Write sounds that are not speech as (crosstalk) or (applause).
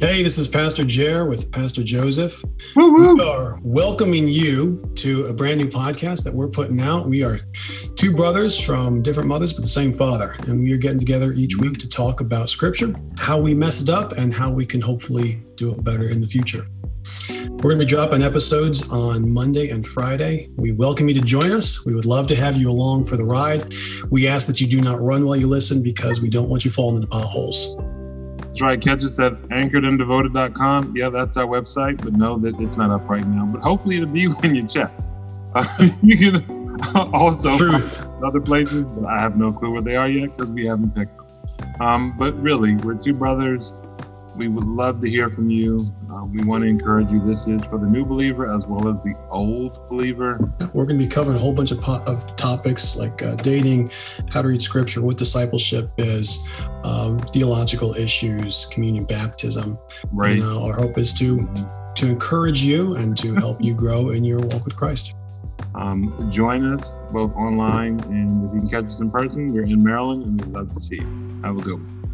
Hey, this is Pastor Jer with Pastor Joseph. Woo-woo. We are welcoming you to a brand new podcast that we're putting out. We are two brothers from different mothers, but the same father. And we are getting together each week to talk about scripture, how we messed up, and how we can hopefully do it better in the future. We're going to be dropping episodes on Monday and Friday. We welcome you to join us. We would love to have you along for the ride. We ask that you do not run while you listen because we don't want you falling into potholes. That's right. Catch us at anchoredanddevoted.com. Yeah, that's our website, but know that it's not up right now. But hopefully it'll be (laughs) when you check. Uh, you can also Truth. other places, but I have no clue where they are yet because we haven't picked them. Um, but really, we're two brothers we would love to hear from you. Uh, we want to encourage you. This is for the new believer as well as the old believer. We're going to be covering a whole bunch of, po- of topics like uh, dating, how to read scripture, what discipleship is, um, theological issues, communion baptism. Right. And, uh, our hope is to to encourage you and to help you grow in your walk with Christ. Um, join us both online and if you can catch us in person, we're in Maryland and we'd love to see you. Have a good one.